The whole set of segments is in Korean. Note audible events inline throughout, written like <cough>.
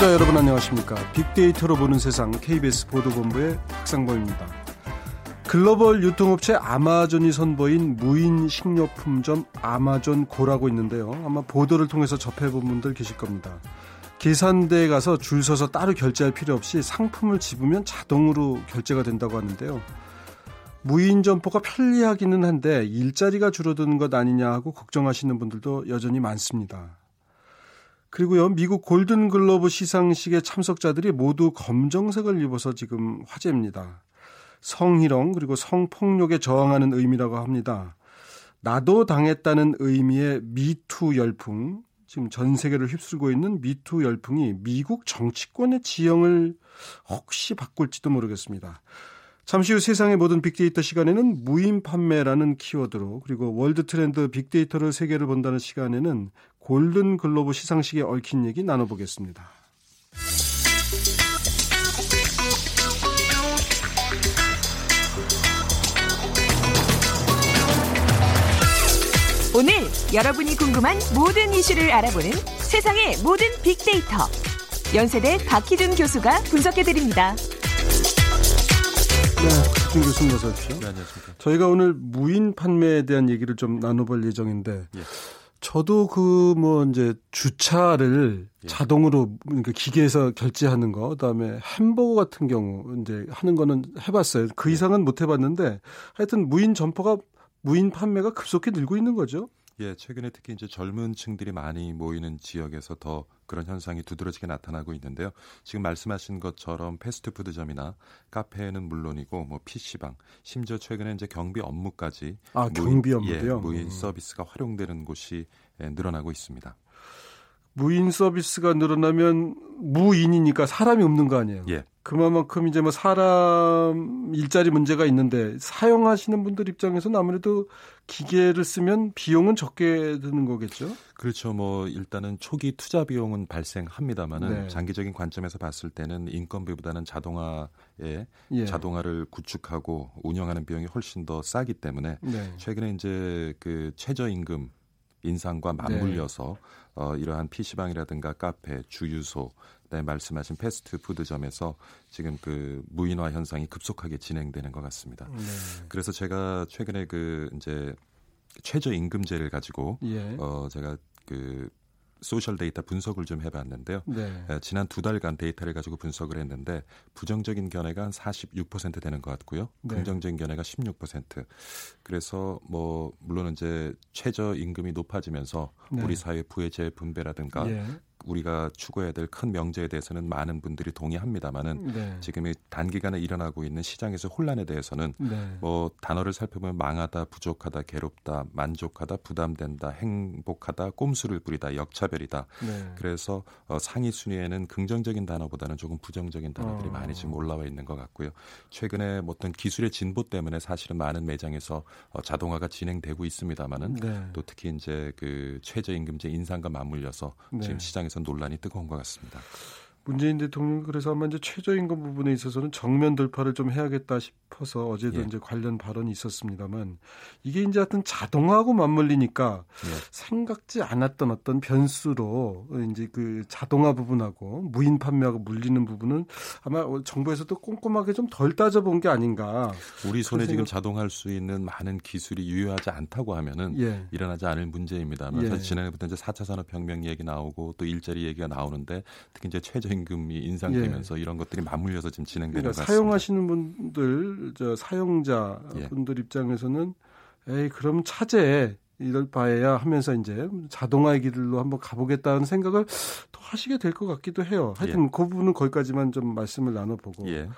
청취자 여러분 안녕하십니까? 빅데이터로 보는 세상 KBS 보도본부의 박상범입니다. 글로벌 유통업체 아마존이 선보인 무인 식료품점 아마존 고라고 있는데요. 아마 보도를 통해서 접해본 분들 계실 겁니다. 계산대에 가서 줄 서서 따로 결제할 필요 없이 상품을 집으면 자동으로 결제가 된다고 하는데요. 무인 점포가 편리하기는 한데 일자리가 줄어드는 것 아니냐 하고 걱정하시는 분들도 여전히 많습니다. 그리고요, 미국 골든글로브 시상식의 참석자들이 모두 검정색을 입어서 지금 화제입니다. 성희롱 그리고 성폭력에 저항하는 의미라고 합니다. 나도 당했다는 의미의 Me Too 열풍, 지금 전 세계를 휩쓸고 있는 Me Too 열풍이 미국 정치권의 지형을 혹시 바꿀지도 모르겠습니다. 잠시 후 세상의 모든 빅데이터 시간에는 무인 판매라는 키워드로 그리고 월드 트렌드 빅데이터를 세계를 본다는 시간에는 골든 글로브 시상식에 얽힌 얘기 나눠보겠습니다. 오늘 여러분이 궁금한 모든 이슈를 알아보는 세상의 모든 빅데이터. 연세대 박희준 교수가 분석해드립니다. 네, 박준 교수님 어서 오십시오. 네, 안녕하십니까. 저희가 오늘 무인 판매에 대한 얘기를 좀 나눠볼 예정인데, 예. 저도 그 뭐 이제 주차를 예. 자동으로 그러니까 기계에서 결제하는 거, 그다음에 햄버거 같은 경우 이제 하는 거는 해봤어요. 그 예. 이상은 못 해봤는데, 하여튼 무인 점포가 무인 판매가 급속히 늘고 있는 거죠. 예, 최근에 특히 이제 젊은 층들이 많이 모이는 지역에서 더 그런 현상이 두드러지게 나타나고 있는데요. 지금 말씀하신 것처럼 패스트푸드점이나 카페는 물론이고 뭐 PC방, 심지어 최근에 이제 경비 업무까지 아, 경비 업무요? 예, 무인 서비스가 활용되는 곳이 예, 늘어나고 있습니다. 무인 서비스가 늘어나면 무인이니까 사람이 없는 거 아니에요? 예. 그만큼 이제 뭐 사람 일자리 문제가 있는데 사용하시는 분들 입장에서는 아무래도 기계를 쓰면 비용은 적게 드는 거겠죠? 그렇죠. 뭐 일단은 초기 투자 비용은 발생합니다만은 네. 장기적인 관점에서 봤을 때는 인건비보다는 자동화에 예. 자동화를 구축하고 운영하는 비용이 훨씬 더 싸기 때문에 네. 최근에 이제 그 최저임금 인상과 맞물려서 네. 어, 이러한 PC방이라든가 카페, 주유소, 그다음에 말씀하신 패스트푸드점에서 지금 그 무인화 현상이 급속하게 진행되는 것 같습니다. 네. 그래서 제가 최근에 그 이제 최저임금제를 가지고 예. 어 제가 그 소셜 데이터 분석을 좀 해봤는데요. 네. 지난 두 달간 데이터를 가지고 분석을 했는데 부정적인 견해가 한 46% 되는 것 같고요. 네. 긍정적인 견해가 16%. 그래서 뭐 물론 이제 최저 임금이 높아지면서 네. 우리 사회 부의 재분배라든가 예. 우리가 추구해야 될 큰 명제에 대해서는 많은 분들이 동의합니다만은 네. 지금 이 단기간에 일어나고 있는 시장에서 혼란에 대해서는 네. 뭐 단어를 살펴보면 망하다, 부족하다, 괴롭다, 만족하다, 부담된다, 행복하다, 꼼수를 부리다, 역차별이다. 네. 그래서 어, 상위 순위에는 긍정적인 단어보다는 조금 부정적인 단어들이 어. 많이 지금 올라와 있는 것 같고요. 최근에 뭐 어떤 기술의 진보 때문에 사실은 많은 매장에서 어, 자동화가 진행되고 있습니다만은 네. 또 특히 이제 그 최저임금제 인상과 맞물려서 네. 지금 시장에 상 황에서 논란이 뜨거운 것 같습니다. 문재인 대통령 그래서 아마 이제 최저임금 부분에 있어서는 정면 돌파를 좀 해야겠다 싶어서 어제도 예. 이제 관련 발언이 있었습니다만 이게 이제 하여튼 자동화하고 맞물리니까 예. 생각지 않았던 어떤 변수로 이제 그 자동화 부분하고 무인 판매하고 물리는 부분은 아마 정부에서도 꼼꼼하게 좀 덜 따져본 게 아닌가. 우리 손에 지금 자동할 수 있는 많은 기술이 유효하지 않다고 하면은 예. 일어나지 않을 문제입니다만 예. 사실 지난해부터 이제 4차 산업혁명 얘기 나오고 또 일자리 얘기가 나오는데 특히 이제 최저 최저임금이 인상되면서 예. 이런 것들이 맞물려서 지금 진행되는 그러니까 것 같습니다. 사용하시는 분들, 저 사용자 예. 분들 입장에서는 에이 그럼 차제 이럴 바에야 하면서 이제 자동화의 길로 한번 가보겠다는 생각을 더 하시게 될 것 같기도 해요. 하여튼 예. 그 부분은 거기까지만 좀 말씀을 나눠보고. 예.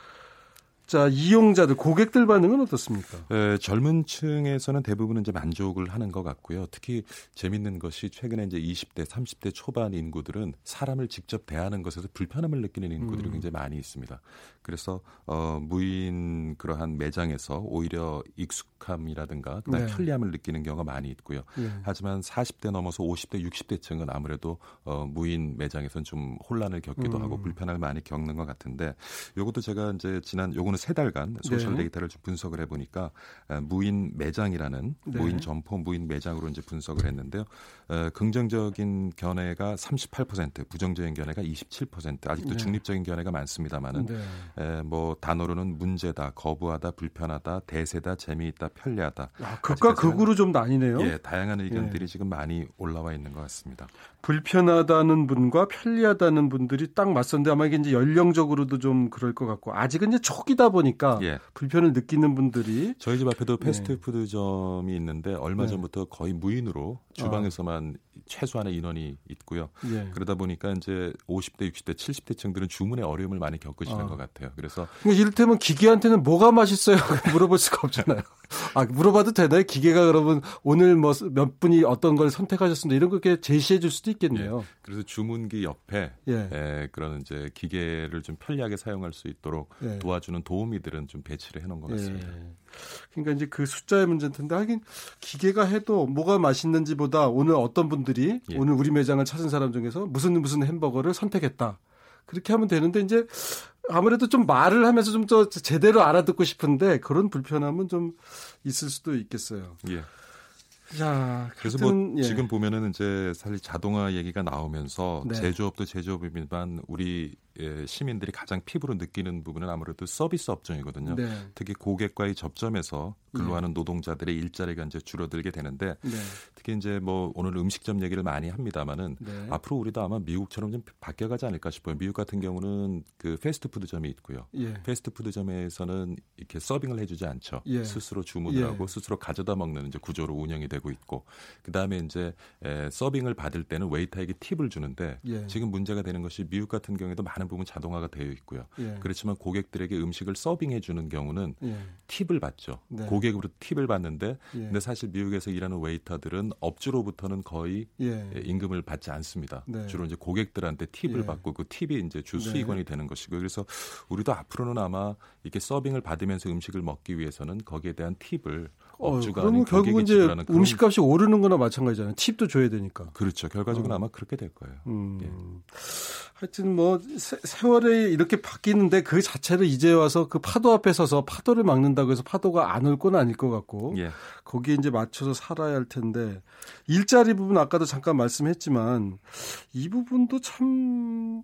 자, 이용자들, 고객들 반응은 어떻습니까? 에, 젊은 층에서는 대부분은 이제 만족을 하는 것 같고요. 특히 재밌는 것이 최근에 이제 20대, 30대 초반 인구들은 사람을 직접 대하는 것에서 불편함을 느끼는 인구들이 음. 굉장히 많이 있습니다. 그래서 어, 무인 그러한 매장에서 오히려 익숙 익숙함이라든가 네. 편리함을 느끼는 경우가 많이 있고요. 네. 하지만 40대 넘어서 50대, 60대 층은 아무래도 어, 무인 매장에서는 좀 혼란을 겪기도 음. 하고 불편함을 많이 겪는 것 같은데 요것도 제가 이제 지난 요거는 세 달간 소셜 네. 데이터를 좀 분석을 해보니까 어, 무인 매장이라는 네. 무인 점포, 무인 매장으로 이제 분석을 했는데요. 어, 긍정적인 견해가 38%, 부정적인 견해가 27%. 아직도 네. 중립적인 견해가 많습니다만은 네. 에, 뭐 단어로는 문제다, 거부하다, 불편하다, 대세다, 재미있다, 편리하다. 아, 극과 극으로 좀 나뉘네요. 예, 다양한 의견들이 예. 지금 많이 올라와 있는 것 같습니다. 불편하다는 분과 편리하다는 분들이 딱 맞섰는데 아마 이게 이제 연령적으로도 좀 그럴 것 같고 아직은 이제 초기다 보니까 예. 불편을 느끼는 분들이 저희 집 앞에도 예. 패스트푸드점이 있는데 얼마 네. 전부터 거의 무인으로 주방에서만 아. 최소한의 인원이 있고요. 예. 그러다 보니까 이제 50대, 60대, 70대층들은 주문에 어려움을 많이 겪으시는 아. 것 같아요. 그래서 그러니까 이를테면 기계한테는 뭐가 맛있어요? <laughs> 물어볼 수가 없잖아요. 아 물어봐도 되나요? 기계가 그러면 오늘 뭐 몇 분이 어떤 걸 선택하셨습니다. 이런 거 이렇게 제시해 줄 수도 있겠네요. 예. 그래서 주문기 옆에 예. 예, 그런 이제 기계를 좀 편리하게 사용할 수 있도록 예. 도와주는 도우미들은 좀 배치를 해놓은 것 예. 같습니다. 그러니까 이제 그 숫자의 문제일 텐데 하긴 기계가 해도 뭐가 맛있는지보다 오늘 어떤 분들이 예. 오늘 우리 매장을 찾은 사람 중에서 무슨 무슨 햄버거를 선택했다. 그렇게 하면 되는데 이제 아무래도 좀 말을 하면서 좀 더 제대로 알아듣고 싶은데 그런 불편함은 좀 있을 수도 있겠어요. 예. 자, 그래서 뭐 예. 지금 보면은 이제 사실 자동화 얘기가 나오면서 네. 제조업도 제조업이지만 우리 예, 시민들이 가장 피부로 느끼는 부분은 아무래도 서비스 업종이거든요. 네. 특히 고객과의 접점에서 근로하는 네. 노동자들의 일자리가 이제 줄어들게 되는데 네. 특히 이제 뭐 오늘 음식점 얘기를 많이 합니다만은 네. 앞으로 우리도 아마 미국처럼 좀 바뀌어가지 않을까 싶어요. 미국 같은 경우는 그 패스트푸드점이 있고요. 예. 패스트푸드점에서는 이렇게 서빙을 해주지 않죠. 예. 스스로 주문을 예. 하고 스스로 가져다 먹는 이제 구조로 운영이 되고 있고 그 다음에 이제 에, 서빙을 받을 때는 웨이터에게 팁을 주는데 예. 지금 문제가 되는 것이 미국 같은 경우에도 많은 많은 부분 자동화가 되어 있고요. 예. 그렇지만 고객들에게 음식을 서빙해 주는 경우는 예. 팁을 받죠. 네. 고객으로 팁을 받는데 예. 근데 사실 미국에서 일하는 웨이터들은 업주로부터는 거의 예. 임금을 받지 않습니다. 네. 주로 이제 고객들한테 팁을 예. 받고 그 팁이 이제 주 네. 수익원이 네. 되는 것이고요. 그래서 우리도 앞으로는 아마 이렇게 서빙을 받으면서 음식을 먹기 위해서는 거기에 대한 팁을 어, 업주가 어, 그러면 결국은 이제 음식값이 오르는 거나 마찬가지잖아요. 팁도 줘야 되니까. 그렇죠. 결과적으로 어. 아마 그렇게 될 거예요. 음. 예. 하여튼 뭐 세, 월이 이렇게 바뀌는데 그 자체를 이제 와서 그 파도 앞에 서서 파도를 막는다고 해서 파도가 안 올 건 아닐 것 같고 예. 거기에 이제 맞춰서 살아야 할 텐데 일자리 부분 아까도 잠깐 말씀했지만 이 부분도 참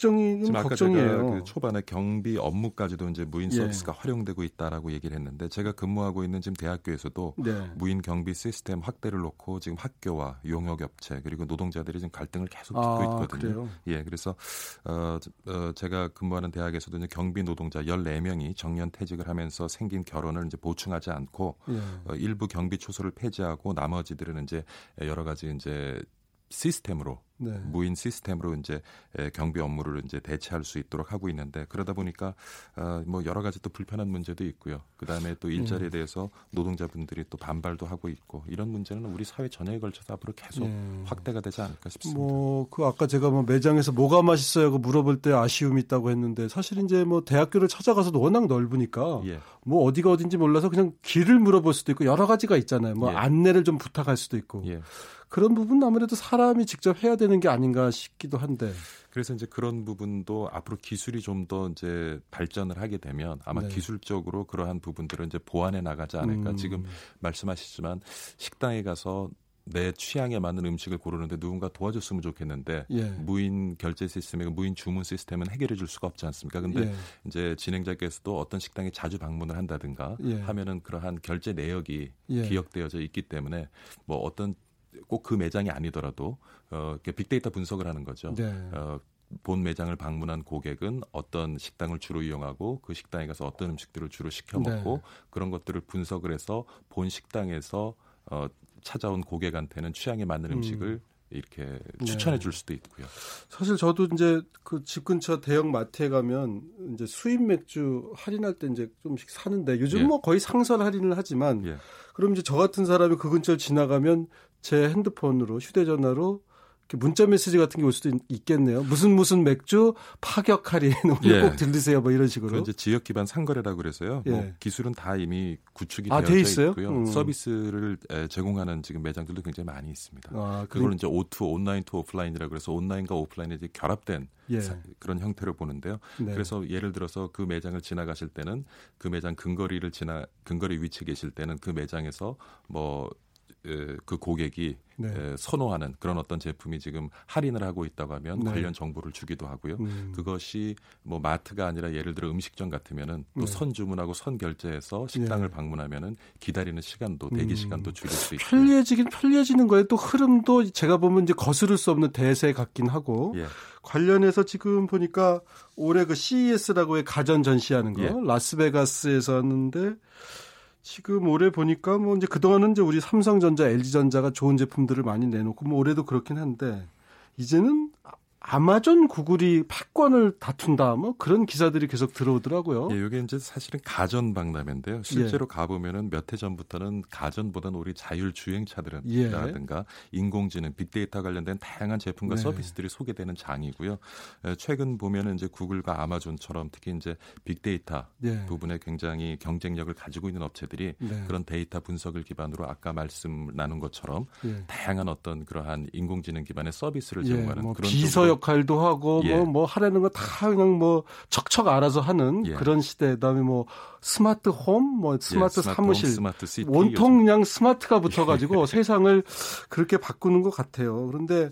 걱정이 지금 아까 걱정이에요. 그 초반에 경비 업무까지도 이제 무인 예. 서비스가 예. 활용되고 있다라고 얘기를 했는데 제가 근무하고 있는 지금 대학교에서도 네. 무인 경비 시스템 확대를 놓고 지금 학교와 용역 업체 그리고 노동자들이 지금 갈등을 계속 아, 있거든요. 그래요? 예, 그래서 어, 어 제가 근무하는 대학에서도 이제 경비 노동자 14명이 정년 퇴직을 하면서 생긴 결혼을 이제 보충하지 않고 예. 어, 일부 경비 초소를 폐지하고 나머지들은 이제 여러 가지 이제 시스템으로 네. 무인 시스템으로 이제 경비 업무를 이제 대체할 수 있도록 하고 있는데 그러다 보니까 어, 뭐 여러 가지 또 불편한 문제도 있고요. 그 다음에 또 일자리에 음. 대해서 노동자분들이 또 반발도 하고 있고 이런 문제는 우리 사회 전체에 걸쳐서 앞으로 계속 네. 확대가 되지 않을까 싶습니다. 뭐 그 아까 제가 뭐 매장에서 뭐가 맛있어요? 그 물어볼 때 아쉬움이 있다고 했는데 사실 이제 뭐 대학교를 찾아가서도 워낙 넓으니까 예. 뭐 어디가 어딘지 몰라서 그냥 길을 물어볼 수도 있고 여러 가지가 있잖아요. 뭐 예. 안내를 좀 부탁할 수도 있고. 예. 그런 부분은 아무래도 사람이 직접 해야 되는 게 아닌가 싶기도 한데. 그래서 이제 그런 부분도 앞으로 기술이 좀 더 이제 발전을 하게 되면 아마 네. 기술적으로 그러한 부분들을 이제 보완해 나가지 않을까. 음. 지금 말씀하셨지만 식당에 가서 내 취향에 맞는 음식을 고르는데 누군가 도와줬으면 좋겠는데 예. 무인 결제 시스템에 무인 주문 시스템은 해결해 줄 수가 없지 않습니까? 근데 예. 이제 진행자께서도 어떤 식당에 자주 방문을 한다든가 예. 하면은 그러한 결제 내역이 예. 기억되어져 있기 때문에 뭐 어떤 꼭 그 매장이 아니더라도 어, 빅데이터 분석을 하는 거죠. 네. 어, 본 매장을 방문한 고객은 어떤 식당을 주로 이용하고 그 식당에 가서 어떤 음식들을 주로 시켜 먹고 네. 그런 것들을 분석을 해서 본 식당에서 어, 찾아온 고객한테는 취향에 맞는 음. 음식을 음. 이렇게 추천해 네. 줄 수도 있고요. 사실 저도 이제 그 집 근처 대형 마트에 가면 이제 수입 맥주 할인할 때 이제 좀씩 사는데 요즘 예. 뭐 거의 상설 할인을 하지만 예. 그럼 이제 저 같은 사람이 그 근처를 지나가면 제 핸드폰으로 휴대전화로 문자 메시지 같은 게 올 수도 있, 겠네요 무슨 무슨 맥주 파격 할인 오늘 예. 꼭 들리세요. 뭐 이런 식으로. 이제 지역 기반 상거래라고 그래서요. 뭐 예. 뭐 기술은 다 이미 구축이 아, 되어 있어요? 있고요. 음. 서비스를 제공하는 지금 매장들도 굉장히 많이 있습니다. 아, 그걸 이제 O2 online to offline이라고 그래서 온라인과 오프라인이 결합된 예. 그런 형태로 보는데요. 네. 그래서 예를 들어서 그 매장을 지나가실 때는 그 매장 근거리를 지나 근거리 위치에 계실 때는 그 매장에서 뭐 그 고객이 네. 선호하는 그런 어떤 제품이 지금 할인을 하고 있다고 하면 네. 관련 정보를 주기도 하고요. 음. 그것이 뭐 마트가 아니라 예를 들어 음식점 같으면은 또선 네. 주문하고 선 결제해서 식당을 네. 방문하면은 기다리는 시간도 대기 음. 시간도 줄일 수 있고 편리해지긴 편리해지는 거예요. 또 흐름도 제가 보면 이제 거스를 수 없는 대세 같긴 하고 예. 관련해서 지금 보니까 올해 그 CES라고의 가전 전시하는 거 예. 라스베가스에서 하는데 지금 올해 보니까 뭐 이제 그동안은 이제 우리 삼성전자, LG전자가 좋은 제품들을 많이 내놓고 뭐 올해도 그렇긴 한데 이제는 아마존 구글이 패권을 다툰다 뭐 그런 기사들이 계속 들어오더라고요. 예, 이게 이제 사실은 가전 박람회인데요. 실제로 예. 가보면은 몇 해 전부터는 가전보다는 우리 자율 주행차들이라든가 예. 인공지능, 빅데이터 관련된 다양한 제품과 네. 서비스들이 소개되는 장이고요. 최근 보면은 이제 구글과 아마존처럼 특히 이제 빅데이터 예. 부분에 굉장히 경쟁력을 가지고 있는 업체들이 네. 그런 데이터 분석을 기반으로 아까 말씀 나눈 것처럼 예. 다양한 어떤 그러한 인공지능 기반의 서비스를 예, 제공하는 뭐 그런 비서 역할도 하고 예. 뭐, 뭐 하라는 거 다 그냥 뭐 척척 알아서 하는 예. 그런 시대. 그다음에 뭐 스마트 홈, 뭐 스마트 예, 사무실, 스마트 시티, 온통 그냥 스마트가 붙어가지고 <laughs> 세상을 그렇게 바꾸는 것 같아요. 그런데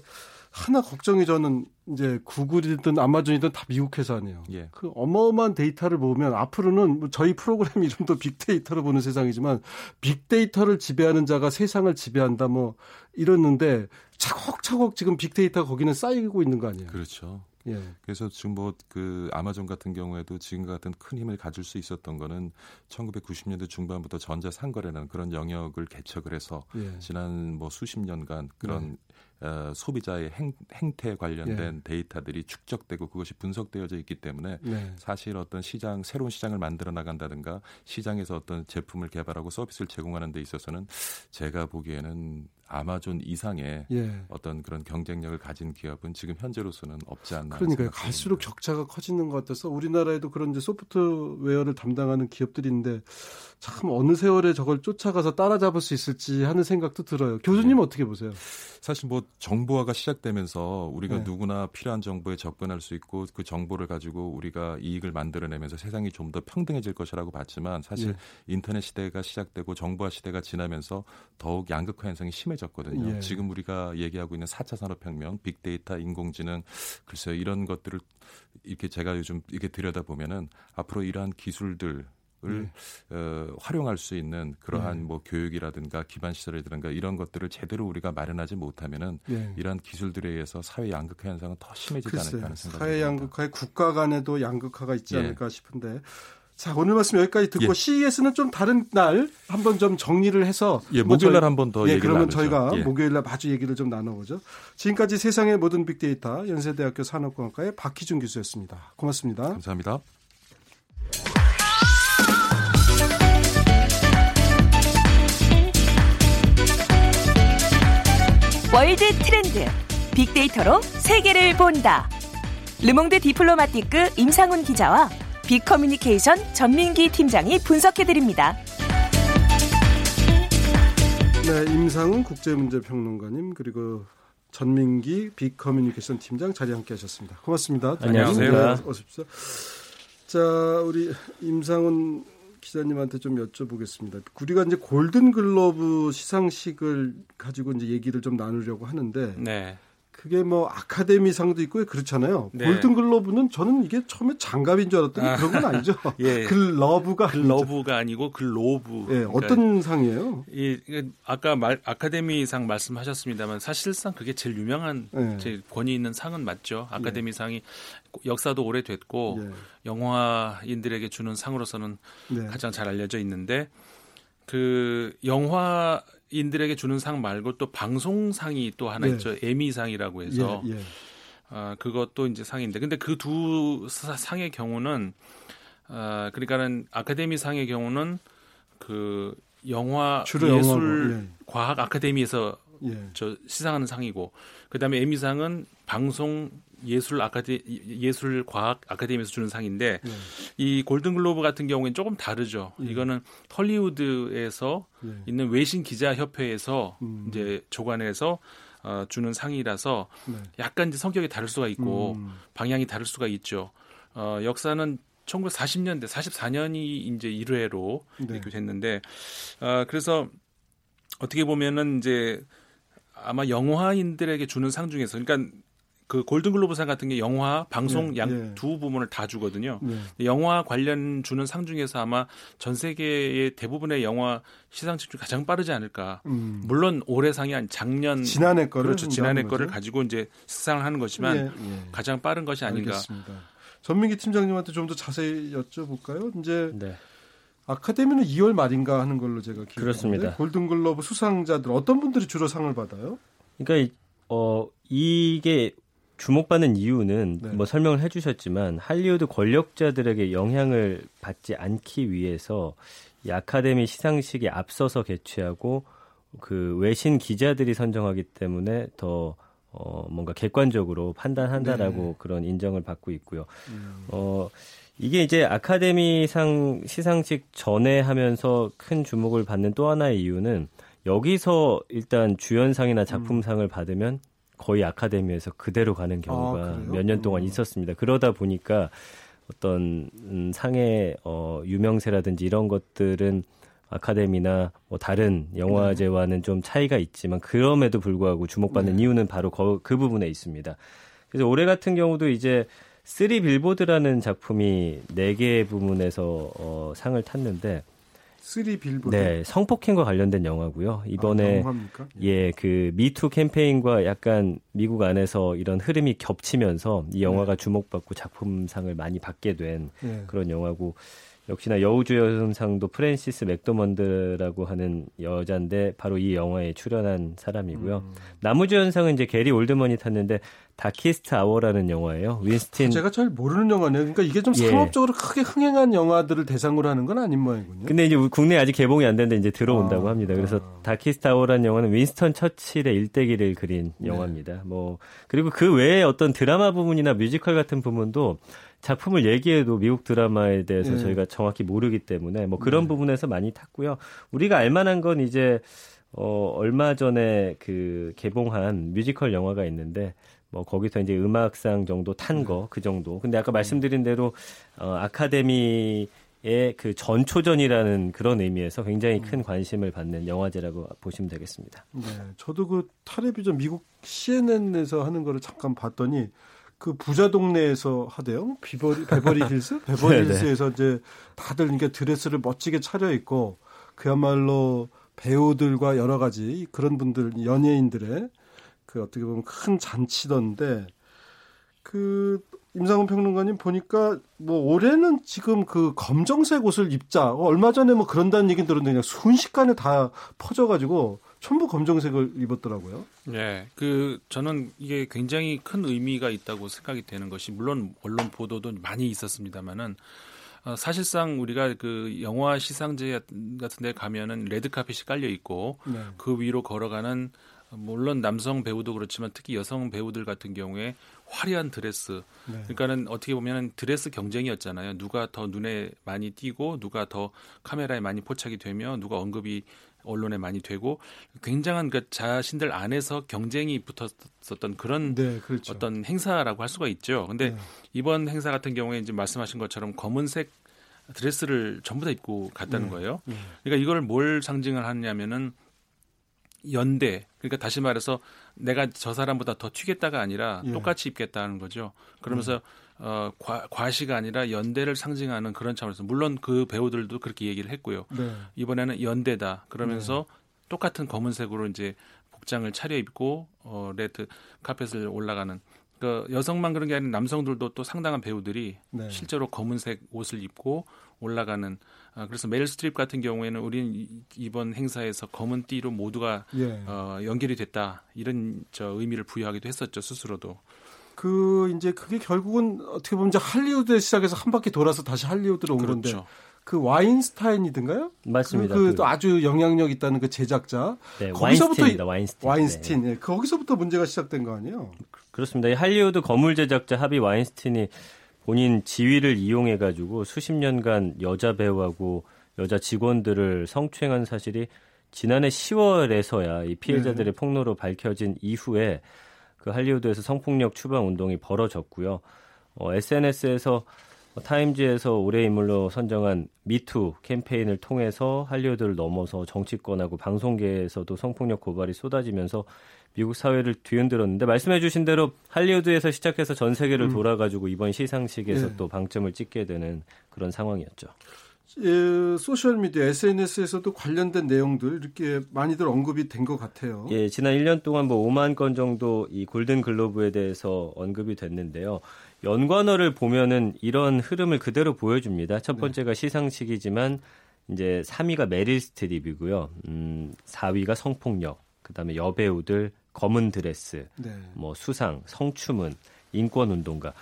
하나 걱정이 저는 이제 구글이든 아마존이든 다 미국 회사네요. 예. 그 어마어마한 데이터를 보면 앞으로는 뭐 저희 프로그램 <laughs> 이름도 빅데이터로 보는 세상이지만 빅데이터를 지배하는 자가 세상을 지배한다 뭐 이랬는데 차곡차곡 지금 빅데이터 거기는 쌓이고 있는 거 아니에요? 그렇죠. 예. 그래서 지금 뭐 그 아마존 같은 경우에도 지금과 같은 큰 힘을 가질 수 있었던 거는 1990년대 중반부터 전자 상거래라는 그런 영역을 개척을 해서 예. 지난 뭐 수십 년간 그런 예. 어, 소비자의 행, 행태 관련된 예. 데이터들이 축적되고 그것이 분석되어져 있기 때문에 네. 사실 어떤 시장 새로운 시장을 만들어 나간다든가 시장에서 어떤 제품을 개발하고 서비스를 제공하는 데 있어서는 제가 보기에는 아마존 이상의 예. 어떤 그런 경쟁력을 가진 기업은 지금 현재로서는 없지 않나. 그러니까 갈수록 격차가 커지는 것 같아서 우리나라에도 그런 이제 소프트웨어를 담당하는 기업들이 있는데 참 어느 세월에 저걸 쫓아가서 따라잡을 수 있을지 하는 생각도 들어요. 교수님 네. 어떻게 보세요? 사실 뭐 정보화가 시작되면서 우리가 네. 누구나 필요한 정보에 접근할 수 있고 그 정보를 가지고 우리가 이익을 만들어내면서 세상이 좀 더 평등해질 것이라고 봤지만 사실 네. 인터넷 시대가 시작되고 정보화 시대가 지나면서 더욱 양극화 현상이 심해 졌거든요. 예. 지금 우리가 얘기하고 있는 4차 산업혁명, 빅데이터, 인공지능 글쎄요 이런 것들을 이렇게 제가 요즘 이렇게 들여다 보면은 앞으로 이러한 기술들 을 네. 어, 활용할 수 있는 그러한 네. 뭐 교육이라든가 기반 시설이라든가 이런 것들을 제대로 우리가 마련하지 못하면은 네. 이러한 기술들에 의해서 사회 양극화 현상은 더 심해지지 않을까 하는 생각이 사회 양극화에 국가 간에도 양극화가 있지 예. 않을까 싶은데 자 오늘 말씀 여기까지 듣고 예. CES는 좀 다른 날 한번 좀 정리를 해서 예, 뭐 목요일 날 한 번 더 예, 얘기를 그러면 나누죠. 저희가 예. 목요일 날 마주 얘기를 좀 나눠보죠. 지금까지 세상의 모든 빅데이터 연세대학교 산업공학과의 박희준 교수였습니다. 고맙습니다. 감사합니다. 월드 트렌드 빅데이터로 세계를 본다. 르몽드 디플로마티크 임상훈 기자와 빅커뮤니케이션 전민기 팀장이 분석해드립니다. 네, 임상훈 국제문제평론가님 그리고 전민기 빅커뮤니케이션 팀장 자리 함께 하셨습니다. 고맙습니다. 안녕하세요. 네, 어서 오십시오. 자, 우리 임상훈 기자님한테 좀 여쭤보겠습니다. 우리가 이제 골든 글로브 시상식을 가지고 이제 얘기를 좀 나누려고 하는데 네. 그게 뭐 아카데미상도 있고 그렇잖아요. 네. 골든 글러브는 저는 이게 처음에 장갑인 줄 알았더니 아, 그런 건 아니죠. <laughs> 예. 글러브가 글러브가 아니고 글로브. 예, 그러니까 어떤 상이에요? 이 아까 말, 아카데미상 말씀하셨습니다만 사실상 그게 제일 유명한 예. 제일 권위 있는 상은 맞죠. 아카데미상이 예. 역사도 오래됐고 예. 영화인들에게 주는 상으로서는 네. 가장 잘 알려져 있는데 그 영화 인들에게 주는 상 말고 또 방송상이 또 하나 네. 있죠. 에미상이라고 해서 예, 예. 어, 그것도 이제 상인데 근데 그 두 상의 경우는 어, 그러니까는 아카데미 상의 경우는 그 영화 예술 영화고, 예. 과학 아카데미에서 예. 저 시상하는 상이고 그다음에 에미상은 방송 예술 아카데 예술 과학 아카데미에서 주는 상인데 예. 이 골든 글로브 같은 경우에는 조금 다르죠. 예. 이거는 헐리우드에서 예. 있는 외신 기자 협회에서 음. 이제 조관해서 어, 주는 상이라서 네. 약간 이제 성격이 다를 수가 있고 음. 방향이 다를 수가 있죠. 어, 역사는 1940년대 44년이 이제 1회로 네. 이렇게 됐는데 어, 그래서 어떻게 보면은 이제 아마 영화인들에게 주는 상 중에서 그러니까 그 골든글로브상 같은 게 영화, 방송 네, 양두 네. 부분을 다 주거든요. 네. 영화 관련 주는 상 중에서 아마 전 세계의 대부분의 영화 시상식 중 가장 빠르지 않을까. 음. 물론 올해 상이 아니 작년 지난해 거를 그렇죠. 지난해 거를 가지고 이제 수상을 하는 거지만 예, 예. 가장 빠른 것이 아닌가. 알겠습니다. 전민기 팀장님한테 좀 더 자세히 여쭤볼까요? 이제 네. 아카데미는 2월 말인가 하는 걸로 제가 기억하는데 그렇습니다. 골든글러브 수상자들 어떤 분들이 주로 상을 받아요? 그러니까 어 이게 주목받는 이유는 네. 뭐 설명을 해주셨지만 할리우드 권력자들에게 영향을 받지 않기 위해서 이 아카데미 시상식에 앞서서 개최하고 그 외신 기자들이 선정하기 때문에 더 어, 뭔가 객관적으로 판단한다라고 네. 그런 인정을 받고 있고요. 음. 어, 이게 이제 아카데미상 시상식 전에 하면서 큰 주목을 받는 또 하나의 이유는 여기서 일단 주연상이나 작품상을 음. 받으면 거의 아카데미에서 그대로 가는 경우가 아, 몇년 동안 음. 있었습니다. 그러다 보니까 어떤 음, 상의 어, 유명세라든지 이런 것들은 아카데미나 뭐 다른 영화제와는 좀 차이가 있지만 그럼에도 불구하고 주목받는 네. 이유는 바로 거, 그 부분에 있습니다. 그래서 올해 같은 경우도 이제 쓰리 빌보드라는 작품이 네 개 부문에서 어, 상을 탔는데 쓰리 빌보드. 네, 성폭행과 관련된 영화고요. 이번에 아, 예, 그 미투 캠페인과 약간 미국 안에서 이런 흐름이 겹치면서 이 영화가 네. 주목받고 작품상을 많이 받게 된 네. 그런 영화고 역시나 여우주연상도 프랜시스 맥도먼드라고 하는 여자인데 바로 이 영화에 출연한 사람이고요. 음. 남우주연상은 이제 게리 올드먼이 탔는데 다키스트 아워라는 영화예요. 윈스턴 제가 잘 모르는 영화네요. 그러니까 이게 좀 예. 상업적으로 크게 흥행한 영화들을 대상으로 하는 건 아닌 모양이군요. 근데 이제 국내 아직 개봉이 안 됐는데 이제 들어온다고 아, 합니다. 그래서 아. 다키스트 아워라는 영화는 윈스턴 처칠의 일대기를 그린 네. 영화입니다. 뭐 그리고 그 외에 어떤 드라마 부분이나 뮤지컬 같은 부분도 작품을 얘기해도 미국 드라마에 대해서 네. 저희가 정확히 모르기 때문에 뭐 그런 네. 부분에서 많이 탔고요. 우리가 알만한 건 이제 어 얼마 전에 그 개봉한 뮤지컬 영화가 있는데 뭐 거기서 이제 음악상 정도 탄 거그 네. 정도. 근데 아까 말씀드린 대로 어 아카데미의 그 전초전이라는 그런 의미에서 굉장히 큰 관심을 받는 영화제라고 보시면 되겠습니다. 네, 저도 그 텔레비전 미국 CNN에서 하는 거를 잠깐 봤더니 그 부자 동네에서 하대요. 비버리 베버리 <laughs> 힐스? 베버리 힐스에서 이제 다들 이게 드레스를 멋지게 차려 입고 그야말로 배우들과 여러 가지 그런 분들 연예인들의 그 어떻게 보면 큰 잔치던데 그 임상훈 평론가님 보니까 뭐 올해는 지금 그 검정색 옷을 입자 얼마 전에 뭐 그런다는 얘기 들었는데 그냥 순식간에 다 퍼져가지고 전부 검정색을 입었더라고요. 네, 그 저는 이게 굉장히 큰 의미가 있다고 생각이 되는 것이 물론 언론 보도도 많이 있었습니다만은 어, 사실상 우리가 그 영화 시상제 같은 데 가면은 레드 카펫이 깔려 있고 네. 그 위로 걸어가는 물론 남성 배우도 그렇지만 특히 여성 배우들 같은 경우에 화려한 드레스. 네. 그러니까는 어떻게 보면 드레스 경쟁이었잖아요. 누가 더 눈에 많이 띄고 누가 더 카메라에 많이 포착이 되며 누가 언급이 언론에 많이 되고 굉장한 그 자신들 안에서 경쟁이 붙었었던 그런 네, 그렇죠. 어떤 행사라고 할 수가 있죠. 근데 네. 이번 행사 같은 경우에 이제 말씀하신 것처럼 검은색 드레스를 전부 다 입고 갔다는 네. 거예요. 네. 그러니까 이걸 뭘 상징을 하냐면은 연대 그러니까 다시 말해서 내가 저 사람보다 더 튀겠다가 아니라 예. 똑같이 입겠다는 거죠. 그러면서 음. 어, 과, 과시가 아니라 연대를 상징하는 그런 차원에서 물론 그 배우들도 그렇게 얘기를 했고요. 네. 이번에는 연대다 그러면서 네. 똑같은 검은색으로 이제 복장을 차려입고 어, 레드 카펫을 올라가는 그 여성만 그런 게 아니라 남성들도 또 상당한 배우들이 네. 실제로 검은색 옷을 입고 올라가는 아, 그래서 메릴 스트립 같은 경우에는 우리는 이번 행사에서 검은 띠로 모두가 예. 어, 연결이 됐다 이런 저 의미를 부여하기도 했었죠 스스로도. 그 이제 그게 결국은 어떻게 보면 이제 할리우드에 시작해서 한 바퀴 돌아서 다시 할리우드로 온 그렇죠. 건데 그 와인스타인이든가요? 맞습니다. 그, 그, 아주 영향력 있다는 그 제작자. 네, 거기서부터 와인스틴입니다. 와인스틴. 와인스틴. 네. 네. 거기서부터 문제가 시작된 거 아니에요? 그렇습니다. 할리우드 거물 제작자 하비 와인스틴이 본인 지위를 이용해 가지고 수십 년간 여자 배우하고 여자 직원들을 성추행한 사실이 지난해 10월에서야 이 피해자들의 네. 폭로로 밝혀진 이후에 그 할리우드에서 성폭력 추방 운동이 벌어졌고요. 어, SNS에서 타임즈에서 올해 인물로 선정한 미투 캠페인을 통해서 할리우드를 넘어서 정치권하고 방송계에서도 성폭력 고발이 쏟아지면서 미국 사회를 뒤흔들었는데 말씀해주신 대로 할리우드에서 시작해서 전 세계를 음. 돌아가지고 이번 시상식에서 예. 또 방점을 찍게 되는 그런 상황이었죠. 예, 소셜 미디어 SNS에서도 관련된 내용들 이렇게 많이들 언급이 된 것 같아요. 예, 지난 1년 동안 뭐 5만 건 정도 이 골든 글로브에 대해서 언급이 됐는데요. 연관어를 보면은 이런 흐름을 그대로 보여줍니다. 첫 네. 번째가 네. 시상식이지만 이제 3위가 메릴 스트립이고요. 음, 4위가 성폭력, 그다음에 여배우들 검은 드레스, 네. 뭐 수상, 성추문, 인권 운동가.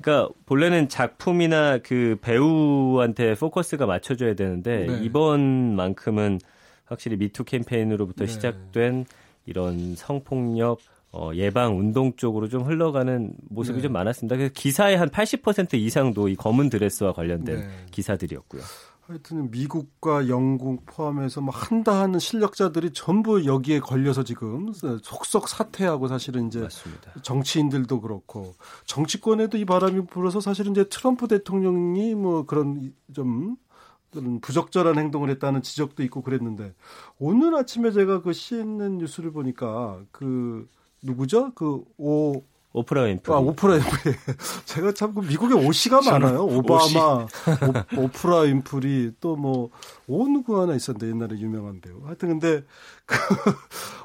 그러니까 본래는 작품이나 그 배우한테 포커스가 맞춰져야 되는데 네. 이번만큼은 확실히 미투 캠페인으로부터 네. 시작된 이런 성폭력 어, 예방 운동 쪽으로 좀 흘러가는 모습이 네. 좀 많았습니다. 그래서 기사의 한 80% 이상도 이 검은 드레스와 관련된 네. 기사들이었고요. 하여튼 미국과 영국 포함해서 뭐 한다 하는 실력자들이 전부 여기에 걸려서 지금 속속 사퇴하고 사실은 이제 맞습니다. 정치인들도 그렇고 정치권에도 이 바람이 불어서 사실은 이제 트럼프 대통령이 뭐 그런 좀 부적절한 행동을 했다는 지적도 있고 그랬는데 오늘 아침에 제가 그 CNN 뉴스를 보니까 그 누구죠? 그 오 오프라 윈프리. 아, 오프라 윈프리. <laughs> 제가 참 그 미국에 오씨가 <laughs> 많아요. 오바마, <laughs> 오프라 윈프리, 또 뭐, 오 누구 하나 있었는데, 옛날에 유명한 배우. 하여튼 근데, 그,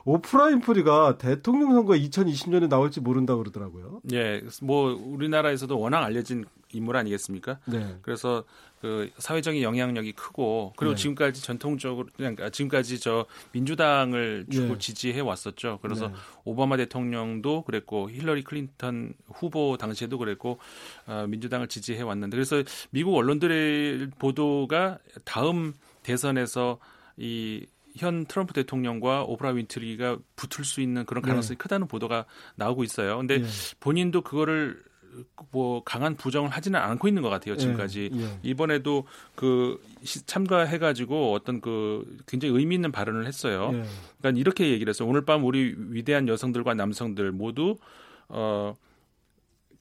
오프라 윈프리가 대통령 선거 2020년에 나올지 모른다 그러더라고요. 예, 뭐, 우리나라에서도 워낙 알려진 인물 아니겠습니까? 네. 그래서 그 사회적인 영향력이 크고 그리고 네. 지금까지 전통적으로 그냥 지금까지 저 민주당을 주로 네. 지지해 왔었죠. 그래서 네. 오바마 대통령도 그랬고 힐러리 클린턴 후보 당시에도 그랬고 어, 민주당을 지지해 왔는데 그래서 미국 언론들의 보도가 다음 대선에서 이현 트럼프 대통령과 오프라 윈트리가 붙을 수 있는 그런 가능성이 네. 크다는 보도가 나오고 있어요. 근데 네. 본인도 그거를 뭐 강한 부정을 하지는 않고 있는 것 같아요 지금까지 예, 예. 이번에도 그 참가해가지고 어떤 그 굉장히 의미 있는 발언을 했어요. 예. 그러니까 이렇게 얘기를 했어요. 오늘 밤 우리 위대한 여성들과 남성들 모두 어.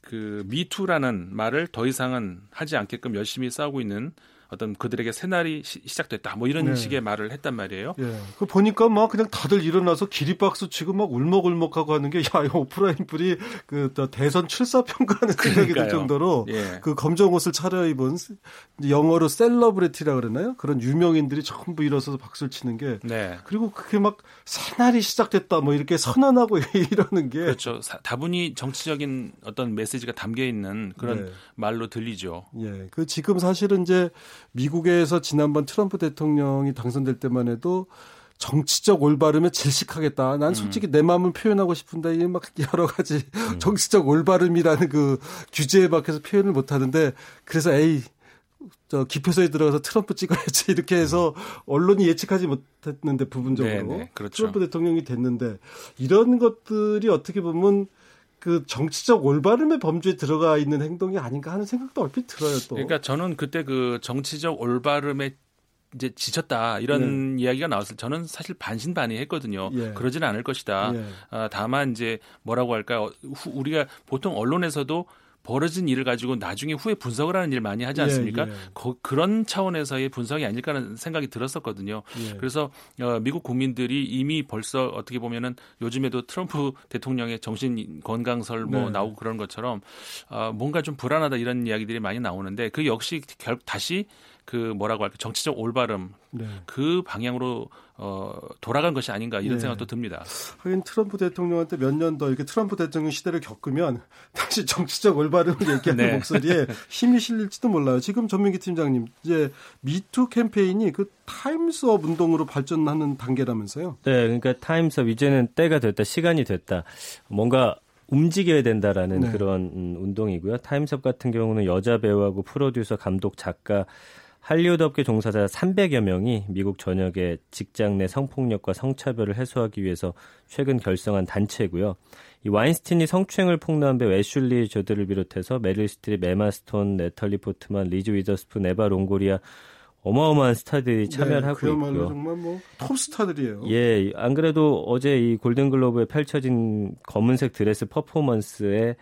그 미투라는 말을 더 이상은 하지 않게끔 열심히 싸우고 있는 어떤 그들에게 새날이 시, 작됐다뭐 이런 네. 식의 말을 했단 말이에요. 예. 그 보니까 막 그냥 다들 일어나서 기립박수 치고 막 울먹울먹하고 하는 게 <laughs> 야, 오프라인 뿔이 그 대선 출사 평가하는 생각이 들 정도로 예. 그 검정 옷을 차려입은 영어로 셀러브레티라 그러나요? 그런 유명인들이 전부 일어서서 박수를 치는 게 네. 그리고 그게 막 새날이 시작됐다 뭐 이렇게 선언하고 <laughs> 이러는 게 그렇죠. 다분히 정치적인 어떤 메시지가 담겨 있는 그런 네. 말로 들리죠. 예. 그 지금 사실은 이제 미국에서 지난번 트럼프 대통령이 당선될 때만 해도 정치적 올바름에 질식하겠다. 난 음. 솔직히 음. 내 마음을 표현하고 싶은데 이게 막 <laughs> 여러 가지 음. 정치적 올바름이라는 그 규제에 밖에서 표현을 못 하는데 그래서 에이 저 기표소에 들어가서 트럼프 찍어야지 이렇게 해서 언론이 예측하지 못했는데 부분적으로 네네, 네. 그렇죠. 트럼프 대통령이 됐는데 이런 것들이 어떻게 보면 그 정치적 올바름의 범주에 들어가 있는 행동이 아닌가 하는 생각도 얼핏 들어요. 또. 그러니까 저는 그때 그 정치적 올바름에 이제 지쳤다 이런 네. 이야기가 나왔을 때 저는 사실 반신반의했거든요. 예. 그러지는 않을 것이다. 예. 아, 다만 이제 뭐라고 할까 요 우리가 보통 언론에서도 벌어진 일을 가지고 나중에 후에 분석을 하는 일 많이 하지 예, 않습니까? 예, 예. 거, 그런 차원에서의 분석이 아닐까라는 생각이 들었었거든요. 예. 그래서 어, 미국 국민들이 이미 벌써 어떻게 보면은 요즘에도 트럼프 대통령의 정신 건강설 뭐 네. 나오고 그런 것처럼 어, 뭔가 좀 불안하다 이런 이야기들이 많이 나오는데 그 역시 결 다시 그 뭐라고 할까 정치적 올바름 네. 그 방향으로 어, 돌아간 것이 아닌가 이런 네. 생각도 듭니다. 하긴 트럼프 대통령한테 몇 년 더 이렇게 트럼프 대통령 시대를 겪으면 다시 정치적 올바름을 얘기하는 <laughs> 네. 목소리에 힘이 실릴지도 몰라요. 지금 전민기 팀장님 이제 미투 캠페인이 그 타임스업 운동으로 발전하는 단계라면서요? 네, 그러니까 타임스업 이제는 때가 됐다, 시간이 됐다. 뭔가 움직여야 된다라는 네. 그런 음, 운동이고요. 타임스업 같은 경우는 여자 배우하고 프로듀서, 감독, 작가 할리우드 업계 종사자 300여 명이 미국 전역의 직장 내 성폭력과 성차별을 해소하기 위해서 최근 결성한 단체고요. 이 와인스틴이 성추행을 폭로한 배우 애슐리 조드를 비롯해서 메릴 스트립, 에마 스톤, 네털리 포트만, 리즈 위더스푼, 에바 롱고리아 어마어마한 스타들이 참여를 네, 하고 있고요. 정말 뭐 톱스타들이에요. 예, 안 그래도 어제 이 골든글로브에 펼쳐진 검은색 드레스 퍼포먼스에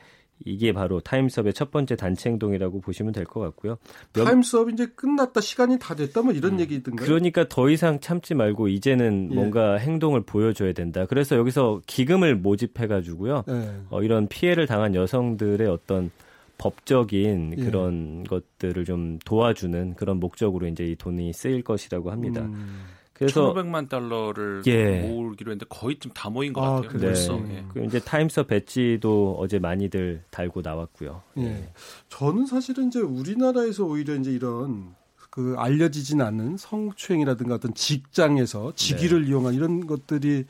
이게 바로 타임스업의 첫 번째 단체 행동이라고 보시면 될 것 같고요. 타임스업 이제 끝났다 시간이 다 됐다 뭐 이런 음. 얘기든가요? 그러니까 더 이상 참지 말고 이제는 예. 뭔가 행동을 보여줘야 된다. 그래서 여기서 기금을 모집해 가지고요. 예. 어, 이런 피해를 당한 여성들의 어떤 법적인 예. 그런 것들을 좀 도와주는 그런 목적으로 이제 이 돈이 쓰일 것이라고 합니다. 음. 그래서 1,500만 달러를 예. 모으기로 했는데 거의 좀다 모인 것 아, 같아요. 네. 벌써. 예. 그 이제 타임스 배지도 어제 많이들 달고 나왔고요. 예. 예. 저는 사실은 이제 우리나라에서 오히려 이제 이런 그 알려지진 않은 성추행이라든가 어떤 직장에서 직위를 네. 이용한 이런 것들이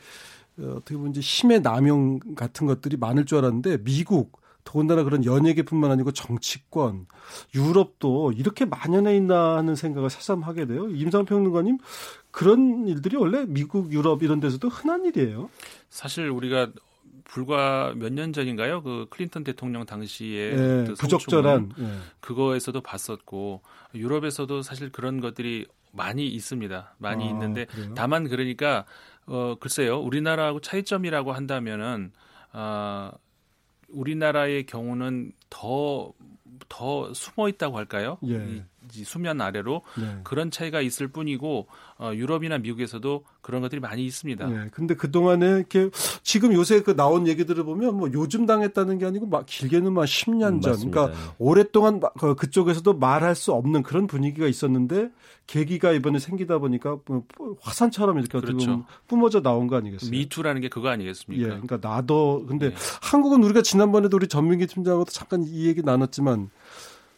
어, 어떻게 보면 이제 힘의 남용 같은 것들이 많을 줄 알았는데 미국 더군다나 그런 연예계뿐만 아니고 정치권, 유럽도 이렇게 만연해 있나 하는 생각을 새삼 하게 돼요. 임상 평론가님 그런 일들이 원래 미국, 유럽 이런 데서도 흔한 일이에요. 사실 우리가 불과 몇 년 전인가요? 그 클린턴 대통령 당시에 네, 그 부적절한 네. 그거에서도 봤었고 유럽에서도 사실 그런 것들이 많이 있습니다. 많이 아, 있는데 그래요? 다만 그러니까 어 글쎄요. 우리나라하고 차이점이라고 한다면은 아 우리나라의 경우는 더, 더 숨어 있다고 할까요? 예. 이, 수면 아래로 네. 그런 차이가 있을 뿐이고 어, 유럽이나 미국에서도 그런 것들이 많이 있습니다. 네. 근데 그 동안에 이렇게 지금 요새 그 나온 얘기들을 보면 뭐 요즘 당했다는 게 아니고 막 길게는 막 10년 전, 맞습니다. 그러니까 네. 오랫동안 그 그쪽에서도 말할 수 없는 그런 분위기가 있었는데 계기가 이번에 생기다 보니까 뭐 화산처럼 이렇게 그렇죠. 어떻게 뿜어져 나온 거 아니겠어요? 미투라는 게 그거 아니겠습니까? 예, 그러니까 나도 근데 예. 한국은 우리가 지난번에도 우리 전민기 팀장하고도 잠깐 이 얘기 나눴지만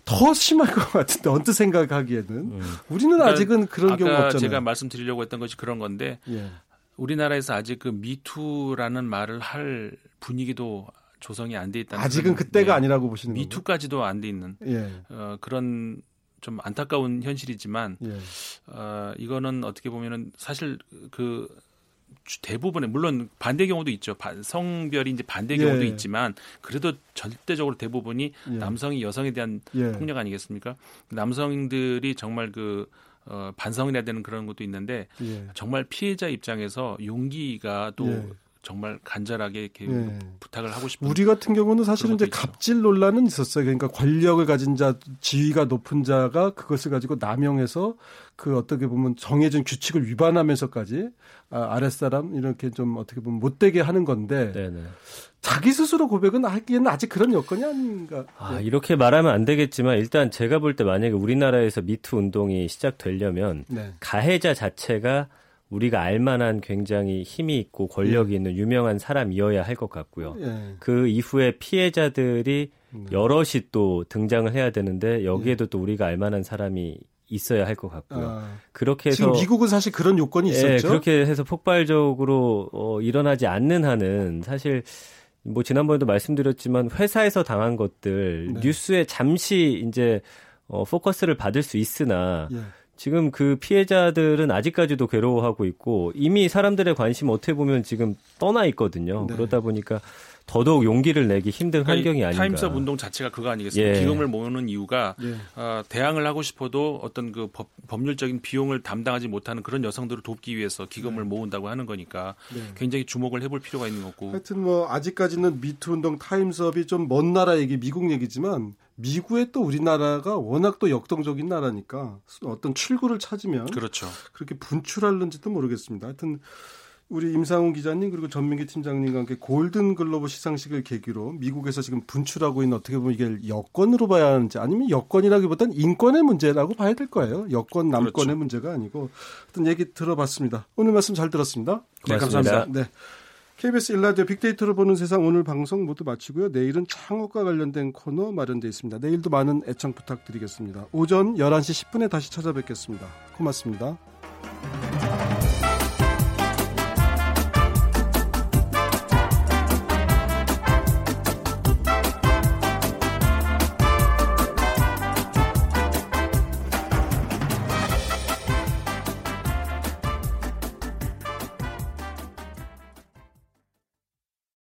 더 심할 것 같은데 언뜻 생각하기에는 음. 우리는 그러니까 아직은 그런 경우 없잖아요. 제가 말씀드리려고 했던 것이 그런 건데 예. 우리나라에서 아직 그 미투라는 말을 할 분위기도 조성이 안 돼 있다는 아직은 그때가 예. 아니라고 보시는. 미투까지도 안 돼 있는 예. 어, 그런 좀 안타까운 현실이지만 예. 어, 이거는 어떻게 보면은 사실 그 대부분의 물론 반대 경우도 있죠. 성별이 이제 반대 경우도 예. 있지만 그래도 절대적으로 대부분이 예. 남성이 여성에 대한 예. 폭력 아니겠습니까? 남성들이 정말 그 어, 반성해야 되는 그런 것도 있는데 예. 정말 피해자 입장에서 용기가 또 예. 정말 간절하게 이렇게 예. 부탁을 하고 싶은 우리 같은 경우는 사실은 이제 갑질 논란은 있었어요. 그러니까 권력을 가진 자, 지위가 높은 자가 그것을 가지고 남용해서 그 어떻게 보면 정해진 규칙을 위반하면서까지 아, 아랫사람 이렇게 좀 어떻게 보면 못되게 하는 건데 네네. 자기 스스로 고백은 하기에는 아직 그런 여건이 아닌가. 아, 이렇게 말하면 안 되겠지만 일단 제가 볼 때 만약에 우리나라에서 미투 운동이 시작되려면 네. 가해자 자체가 우리가 알만한 굉장히 힘이 있고 권력이 예. 있는 유명한 사람이어야 할 것 같고요. 예. 그 이후에 피해자들이 음. 여럿이 또 등장을 해야 되는데 여기에도 예. 또 우리가 알만한 사람이 있어야 할 것 같고요. 아, 그렇게 해서 지금 미국은 사실 그런 요건이 예, 있었죠. 그렇게 해서 폭발적으로 어, 일어나지 않는 한은 사실 뭐 지난번에도 말씀드렸지만 회사에서 당한 것들 네. 뉴스에 잠시 이제 어, 포커스를 받을 수 있으나 예. 지금 그 피해자들은 아직까지도 괴로워하고 있고 이미 사람들의 관심 어떻게 보면 지금 떠나 있거든요. 네. 그러다 보니까 더더욱 용기를 내기 힘든 그러니까 환경이 아닌가. 타임스업 운동 자체가 그거 아니겠습니까? 예. 기금을 모으는 이유가 예. 어, 대항을 하고 싶어도 어떤 그 법, 법률적인 비용을 담당하지 못하는 그런 여성들을 돕기 위해서 기금을 네. 모은다고 하는 거니까 네. 굉장히 주목을 해볼 필요가 있는 거고. 하여튼 뭐 아직까지는 미투 운동 타임스업이 좀 먼 나라 얘기, 미국 얘기지만 미국에 또 우리나라가 워낙 또 역동적인 나라니까 어떤 출구를 찾으면 그렇죠. 그렇게 분출할는지도 모르겠습니다. 하여튼 우리 임상훈 기자님 그리고 전민기 팀장님과 함께 골든 글로브 시상식을 계기로 미국에서 지금 분출하고 있는 어떻게 보면 이게 여권으로 봐야 하는지 아니면 여권이라기보다는 인권의 문제라고 봐야 될 거예요. 여권 남권의 그렇죠. 문제가 아니고 어떤 얘기 들어봤습니다. 오늘 말씀 잘 들었습니다. 네, 감사합니다. 네. KBS 일라디오 빅데이터로 보는 세상 오늘 방송 모두 마치고요. 내일은 창업과 관련된 코너 마련되어 있습니다. 내일도 많은 애청 부탁드리겠습니다. 오전 11시 10분에 다시 찾아뵙겠습니다. 고맙습니다.